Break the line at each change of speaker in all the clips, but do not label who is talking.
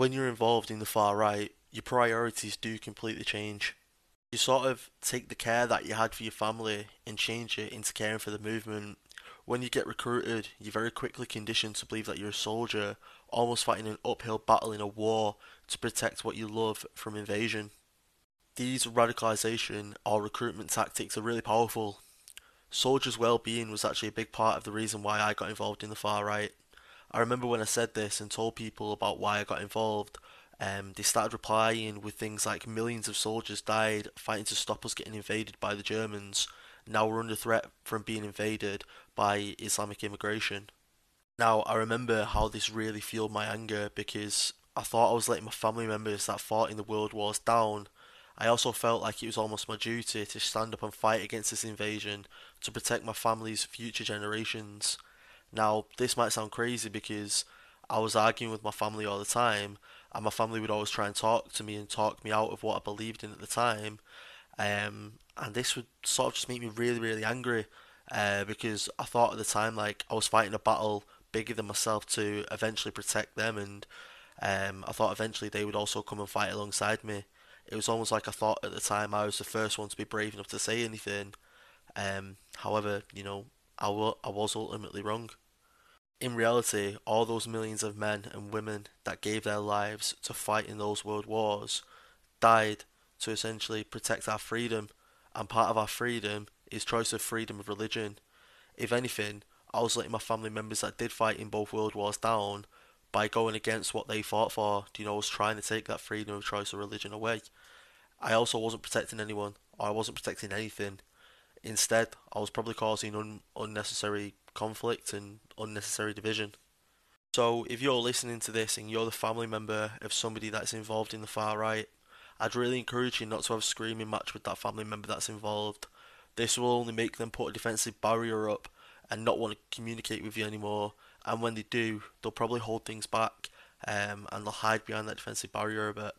When you're involved in the far right, your priorities do completely change. You sort of take the care that you had for your family and change it into caring for the movement. When you get recruited, you're very quickly conditioned to believe that you're a soldier, almost fighting an uphill battle in a war to protect what you love from invasion. These radicalization or recruitment tactics are really powerful. Soldiers' well-being was actually a big part of the reason why I got involved in the far right. I remember when I said this and told people about why I got involved, um, they started replying with things like millions of soldiers died fighting to stop us getting invaded by the Germans. Now we're under threat from being invaded by Islamic immigration. Now I remember how this really fueled my anger because I thought I was letting my family members that fought in the world wars down. I also felt like it was almost my duty to stand up and fight against this invasion to protect my family's future generations. Now, this might sound crazy because I was arguing with my family all the time, and my family would always try and talk to me and talk me out of what I believed in at the time. Um, and this would sort of just make me really, really angry uh, because I thought at the time like I was fighting a battle bigger than myself to eventually protect them, and um, I thought eventually they would also come and fight alongside me. It was almost like I thought at the time I was the first one to be brave enough to say anything. Um, however, you know, I, w- I was ultimately wrong. In reality, all those millions of men and women that gave their lives to fight in those world wars died to essentially protect our freedom, and part of our freedom is choice of freedom of religion. If anything, I was letting my family members that did fight in both world wars down by going against what they fought for. You know, I was trying to take that freedom of choice of religion away. I also wasn't protecting anyone, or I wasn't protecting anything. Instead, I was probably causing un- unnecessary conflict and unnecessary division. So, if you're listening to this and you're the family member of somebody that's involved in the far right, I'd really encourage you not to have a screaming match with that family member that's involved. This will only make them put a defensive barrier up and not want to communicate with you anymore. And when they do, they'll probably hold things back um, and they'll hide behind that defensive barrier a bit.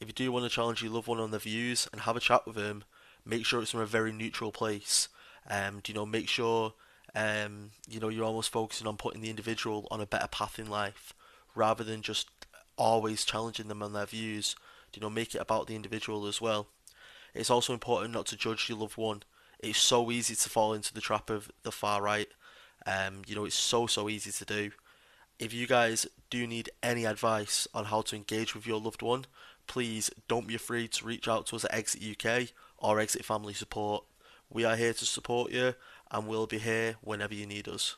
If you do want to challenge your loved one on their views and have a chat with them, make sure it's from a very neutral place. Um, you know, make sure um, you know you're almost focusing on putting the individual on a better path in life rather than just always challenging them on their views. You know, make it about the individual as well. It's also important not to judge your loved one. It's so easy to fall into the trap of the far right. Um, you know, it's so so easy to do. If you guys do need any advice on how to engage with your loved one, please don't be afraid to reach out to us at Exit UK or Exit Family Support. We are here to support you and we'll be here whenever you need us.